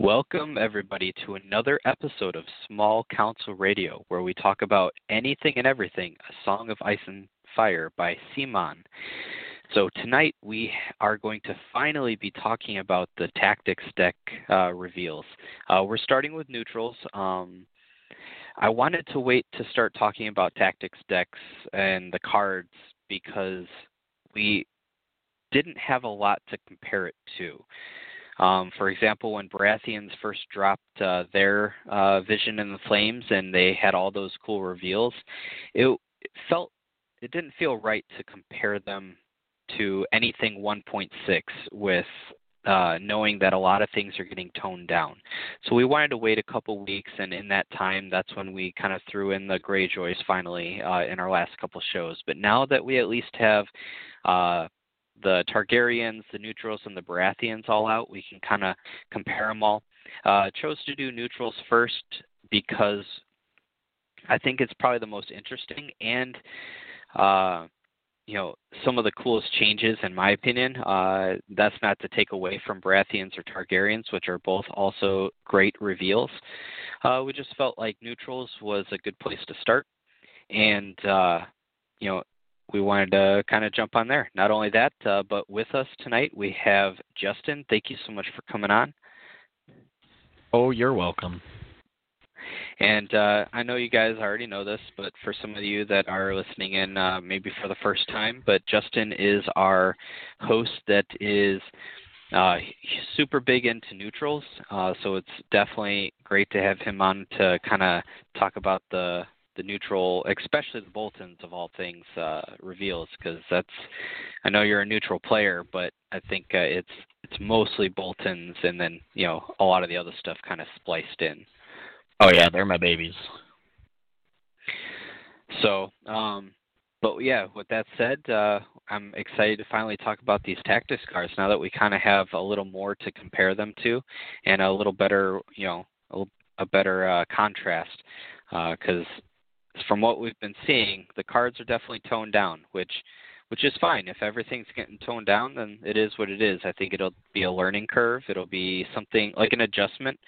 Welcome, everybody, to another episode of Small Council Radio, where we talk about anything and everything A Song of Ice and Fire by CMON. So, tonight we are going to finally be talking about the tactics deck uh, reveals. Uh, we're starting with neutrals. Um, I wanted to wait to start talking about tactics decks and the cards because we didn't have a lot to compare it to. Um, for example, when Baratheons first dropped uh, their uh, Vision in the Flames and they had all those cool reveals, it, it felt it didn't feel right to compare them to anything 1.6 with uh, knowing that a lot of things are getting toned down. So we wanted to wait a couple weeks, and in that time, that's when we kind of threw in the Greyjoys finally uh, in our last couple shows. But now that we at least have uh, the Targaryens, the neutrals, and the Baratheons all out. We can kind of compare them all. Uh, chose to do neutrals first because I think it's probably the most interesting and uh, you know some of the coolest changes in my opinion. Uh, that's not to take away from Baratheons or Targaryens, which are both also great reveals. Uh, we just felt like neutrals was a good place to start, and uh, you know we wanted to kind of jump on there. Not only that, uh, but with us tonight we have Justin. Thank you so much for coming on. Oh, you're welcome. And uh, I know you guys already know this, but for some of you that are listening in, uh, maybe for the first time, but Justin is our host that is uh, super big into neutrals. Uh, so it's definitely great to have him on to kind of talk about the the neutral, especially the Boltons of all things, uh, reveals because that's. I know you're a neutral player, but I think uh, it's it's mostly Boltons, and then you know a lot of the other stuff kind of spliced in. Oh yeah, they're my babies. So, um, but yeah, with that said, uh, I'm excited to finally talk about these tactics cards now that we kind of have a little more to compare them to, and a little better, you know, a, a better uh, contrast because uh, from what we've been seeing, the cards are definitely toned down, which which is fine. If everything's getting toned down, then it is what it is. I think it'll be a learning curve. It'll be something like an adjustment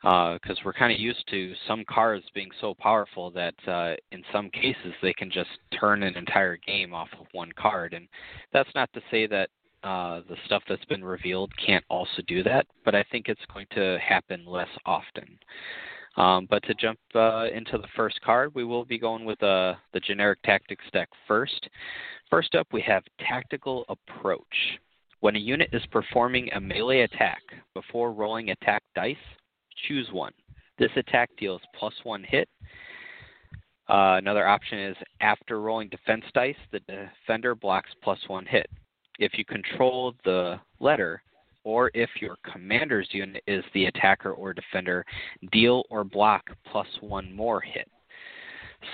because uh, we're kind of used to some cards being so powerful that uh, in some cases they can just turn an entire game off of one card. And that's not to say that uh, the stuff that's been revealed can't also do that, but I think it's going to happen less often. Um, but to jump uh, into the first card, we will be going with uh, the generic tactics deck first. First up, we have Tactical Approach. When a unit is performing a melee attack before rolling attack dice, choose one. This attack deals plus one hit. Uh, another option is after rolling defense dice, the defender blocks plus one hit. If you control the letter, or if your commander's unit is the attacker or defender, deal or block plus one more hit.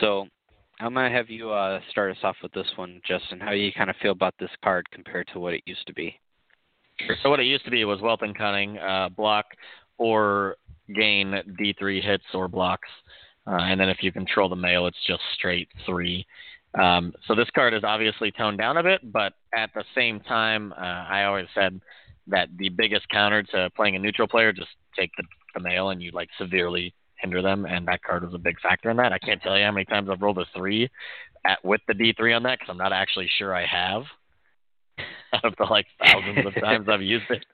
So I'm going to have you uh, start us off with this one, Justin. How do you kind of feel about this card compared to what it used to be? So what it used to be was Wealth and Cunning, uh, block or gain D3 hits or blocks. Uh, and then if you control the mail, it's just straight three. Um, so this card is obviously toned down a bit, but at the same time, uh, I always said – that the biggest counter to playing a neutral player just take the, the mail and you like severely hinder them, and that card was a big factor in that. I can't tell you how many times I've rolled a three at with the D three on that because I'm not actually sure I have. Out of the like thousands of times I've used it,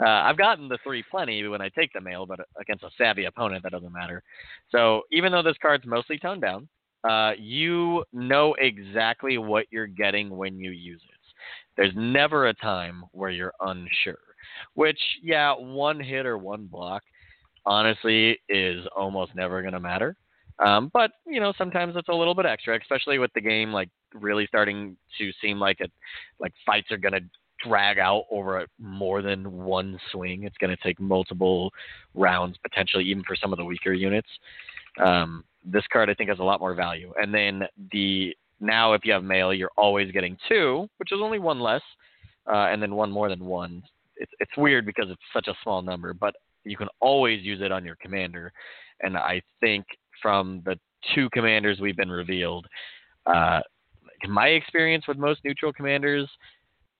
uh, I've gotten the three plenty when I take the mail, but against a savvy opponent that doesn't matter. So even though this card's mostly toned down, uh, you know exactly what you're getting when you use it. There's never a time where you're unsure. Which, yeah, one hit or one block, honestly, is almost never going to matter. Um, but you know, sometimes it's a little bit extra, especially with the game like really starting to seem like it, like fights are going to drag out over more than one swing. It's going to take multiple rounds, potentially even for some of the weaker units. Um, this card I think has a lot more value. And then the now, if you have mail, you're always getting two, which is only one less, uh, and then one more than one. It's it's weird because it's such a small number, but you can always use it on your commander. And I think from the two commanders we've been revealed, uh, in my experience with most neutral commanders,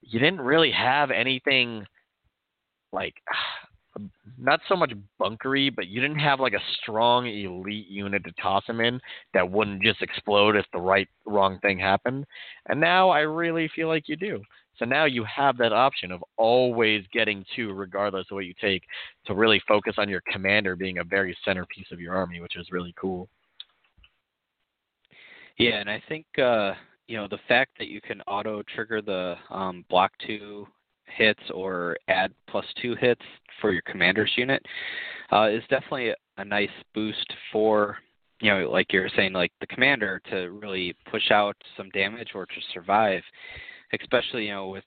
you didn't really have anything like not so much bunkery, but you didn't have like a strong elite unit to toss him in that wouldn't just explode if the right wrong thing happened. And now I really feel like you do. So now you have that option of always getting two, regardless of what you take, to really focus on your commander being a very centerpiece of your army, which is really cool. Yeah, and I think uh, you know the fact that you can auto trigger the um, block two hits or add plus two hits for your commander's unit uh, is definitely a nice boost for you know like you're saying like the commander to really push out some damage or to survive especially you know with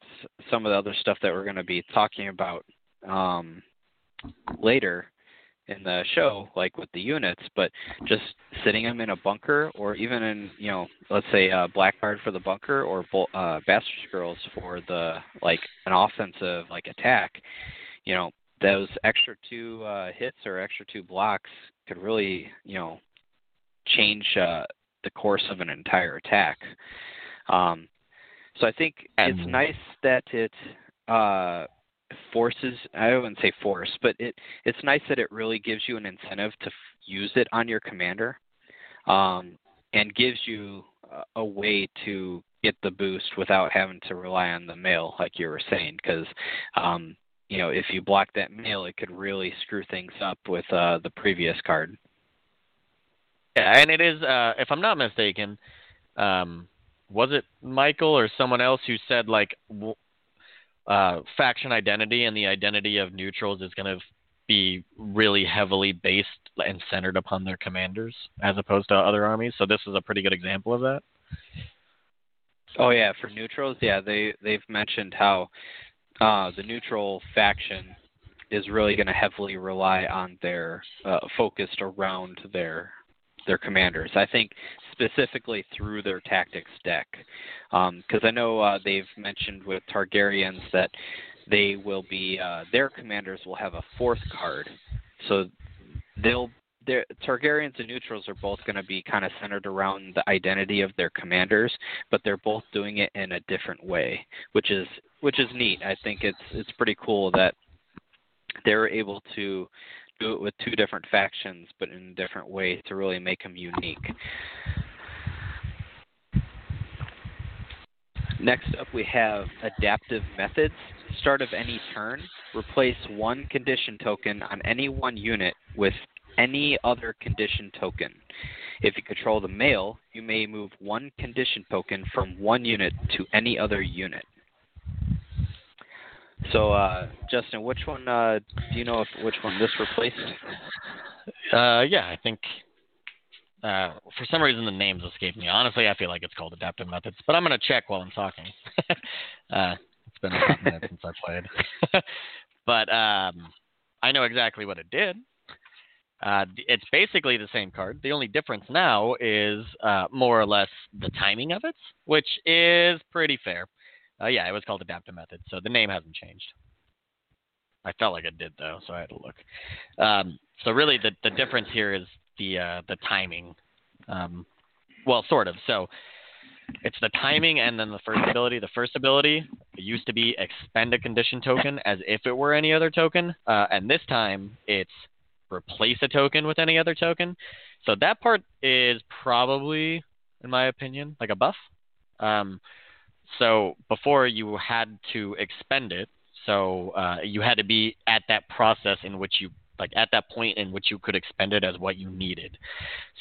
some of the other stuff that we're going to be talking about um, later in the show, like with the units, but just sitting them in a bunker or even in, you know, let's say a Blackguard for the bunker or uh, bastard girls for the like an offensive like attack, you know, those extra two uh, hits or extra two blocks could really, you know, change uh, the course of an entire attack. Um, so I think it's nice that it uh, forces I wouldn't say force, but it it's nice that it really gives you an incentive to f- use it on your commander, um, and gives you a, way to get the boost without having to rely on the mail, like you were saying, because um, you know if you block that mail, it could really screw things up with uh, the previous card. Yeah, and it is, uh, if I'm not mistaken, um, was it Michael or someone else who said like w- uh, faction identity and the identity of neutrals is going to be really heavily based and centered upon their commanders as opposed to other armies. So this is a pretty good example of that. Oh yeah, for neutrals, yeah, they they've mentioned how uh, the neutral faction is really going to heavily rely on their uh, focused around their their commanders. I think specifically through their tactics deck, because um, I know uh, they've mentioned with Targaryens that they will be uh, their commanders will have a fourth card, so they'll their Targaryens and neutrals are both going to be kind of centered around the identity of their commanders, but they're both doing it in a different way, which is which is neat. I think it's it's pretty cool that they're able to do it with two different factions, but in a different way to really make them unique. Next up, we have adaptive methods. Start of any turn, replace one condition token on any one unit with any other condition token. If you control the mail, you may move one condition token from one unit to any other unit. So, uh, Justin, which one uh, do you know if which one this replaced? Uh, yeah, I think uh, for some reason the names escape me. Honestly, I feel like it's called adaptive methods, but I'm gonna check while I'm talking. uh, it's been a minute since I played, but um, I know exactly what it did. Uh, it's basically the same card. The only difference now is uh, more or less the timing of it, which is pretty fair. Uh, yeah, it was called Adaptive Method, so the name hasn't changed. I felt like it did though, so I had to look. Um, so really, the the difference here is the uh, the timing. Um, well, sort of. So it's the timing and then the first ability. The first ability used to be expend a condition token as if it were any other token, uh, and this time it's replace a token with any other token. So that part is probably, in my opinion, like a buff. Um, so before you had to expend it, so uh, you had to be at that process in which you like at that point in which you could expend it as what you needed.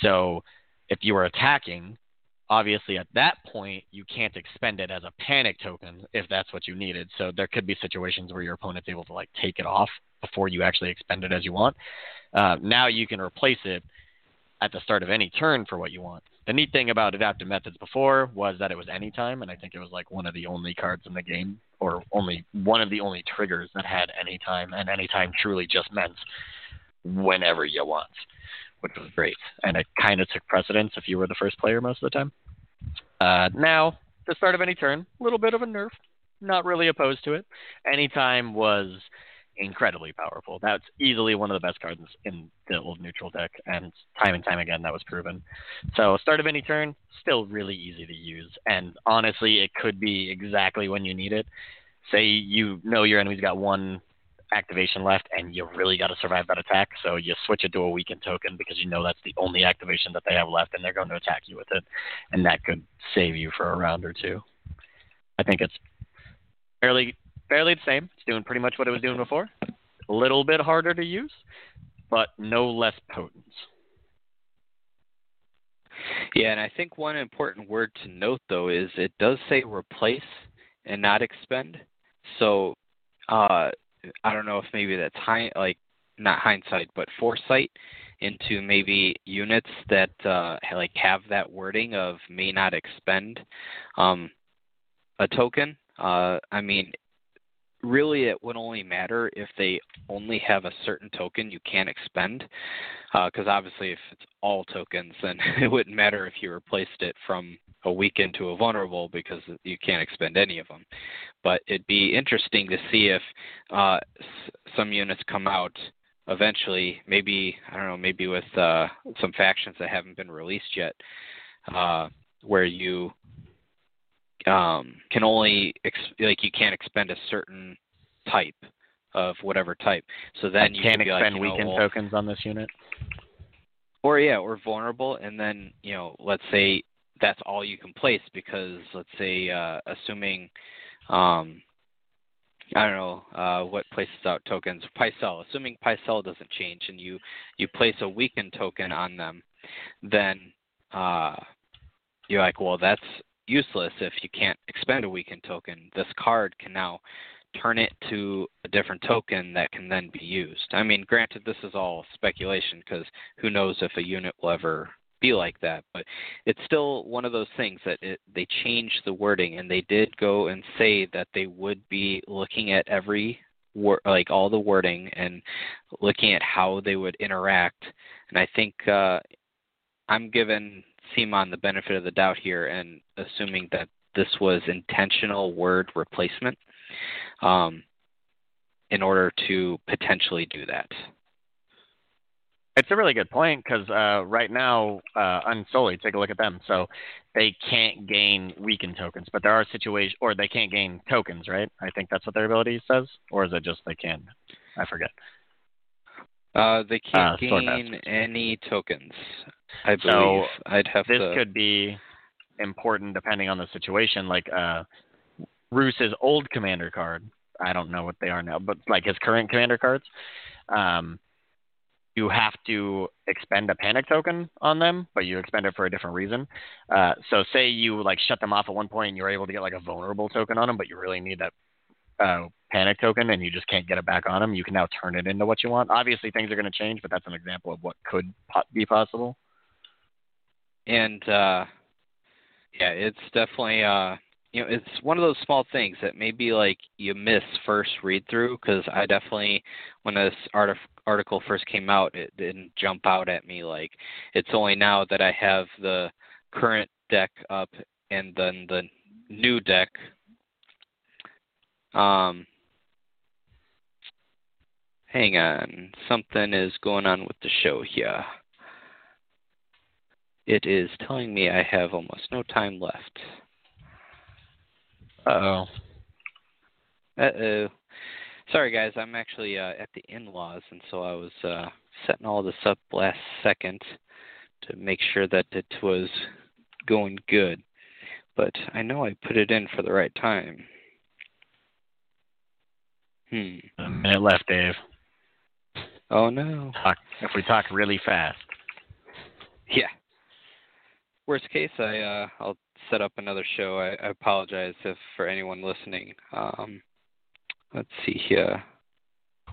So if you were attacking, obviously at that point you can't expend it as a panic token if that's what you needed. So there could be situations where your opponent's able to like take it off before you actually expend it as you want. Uh, now you can replace it at the start of any turn for what you want. The neat thing about adaptive methods before was that it was anytime, and I think it was like one of the only cards in the game, or only one of the only triggers that had anytime, and anytime truly just meant whenever you want, which was great. And it kind of took precedence if you were the first player most of the time. Uh, now, the start of any turn, a little bit of a nerf. Not really opposed to it. Anytime was incredibly powerful. That's easily one of the best cards in the old neutral deck, and time and time again that was proven. So start of any turn, still really easy to use, and honestly, it could be exactly when you need it. Say you know your enemy's got one activation left, and you really got to survive that attack. So you switch it to a weakened token because you know that's the only activation that they have left, and they're going to attack you with it, and that could save you for a round or two. I think it's fairly fairly the same. It's doing pretty much what it was doing before. A little bit harder to use, but no less potent. Yeah, and I think one important word to note though is it does say replace and not expend. So uh, I don't know if maybe that's high, like not hindsight, but foresight into maybe units that uh, like have that wording of may not expend um, a token. Uh, I mean, really it would only matter if they only have a certain token you can't expend because uh, obviously if it's all tokens then it wouldn't matter if you replaced it from a weakened to a vulnerable because you can't expend any of them but it'd be interesting to see if uh, s- some units come out eventually maybe i don't know maybe with uh, some factions that haven't been released yet uh, where you um, can only ex- like you can't expend a certain type of whatever type. So then you can't can expend like, you weakened well, tokens on this unit. Or yeah, or vulnerable, and then you know, let's say that's all you can place because let's say uh, assuming um, I don't know uh, what places out tokens. Pycelle, assuming Pycelle doesn't change, and you you place a weakened token on them, then uh, you're like, well, that's useless if you can't expend a weakened token. This card can now turn it to a different token that can then be used. I mean, granted, this is all speculation because who knows if a unit will ever be like that, but it's still one of those things that it, they changed the wording and they did go and say that they would be looking at every wor- like all the wording and looking at how they would interact. And I think uh, I'm giving CMON the benefit of the doubt here and assuming that this was intentional word replacement um, in order to potentially do that. It's a really good point because uh, right now, uh, Unsullied, take a look at them. So they can't gain weakened tokens, but there are situations, or they can't gain tokens, right? I think that's what their ability says, or is it just they can? I forget. Uh, they can't Uh, gain any tokens. I believe. So, I'd have This to. could be important depending on the situation. Like uh, Roose's old commander card, I don't know what they are now, but like his current commander cards, um, you have to expend a panic token on them, but you expend it for a different reason. Uh, so say you like shut them off at one point and you're able to get like a vulnerable token on them, but you really need that uh, panic token and you just can't get it back on them. You can now turn it into what you want. Obviously, things are going to change, but that's an example of what could po- be possible. And uh, yeah, it's definitely uh, you know it's one of those small things that maybe like you miss first read through because I definitely when this article first came out it didn't jump out at me like it's only now that I have the current deck up and then the new deck. Um hang on. Something is going on with the show here it is telling me I have almost no time left. Uh oh. Uh oh. Sorry, guys. I'm actually uh, at the in-laws, and so I was uh, setting all this up last second to make sure that it was going good. But I know I put it in for the right time. Hmm. A minute left, Dave. Oh no. Talk, if we talk really fast. Yeah. Worst case, I uh, I'll set up another show. I, I apologize if for anyone listening. Um, let's see here.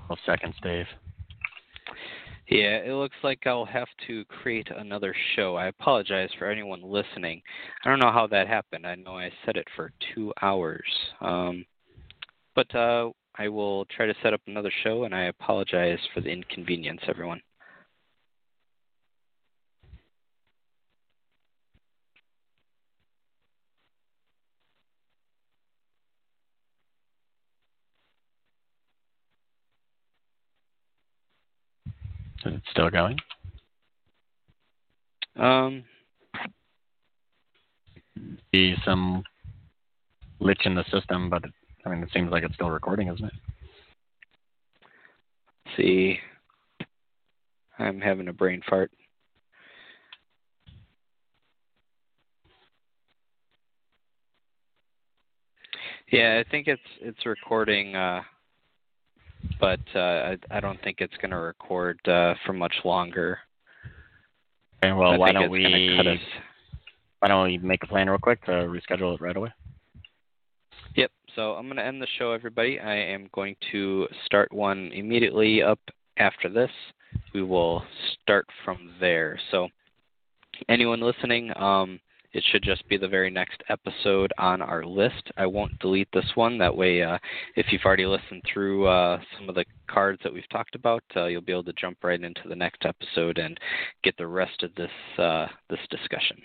12 seconds, Dave. Yeah, it looks like I'll have to create another show. I apologize for anyone listening. I don't know how that happened. I know I set it for two hours. Um, but uh, I will try to set up another show, and I apologize for the inconvenience, everyone. Is it still going? Um, Be some glitch in the system, but I mean, it seems like it's still recording, isn't it? see. I'm having a brain fart. Yeah, I think it's it's recording, uh, but uh, I, I don't think it's going to record uh, for much longer. Okay, well, why don't we gonna cut us. why don't we make a plan real quick to reschedule it right away? Yep. So I'm going to end the show, everybody. I am going to start one immediately up after this. We will start from there. So anyone listening, um, it should just be the very next episode on our list. I won't delete this one. That way, uh, if you've already listened through uh, some of the cards that we've talked about, uh, you'll be able to jump right into the next episode and get the rest of this uh, this discussion.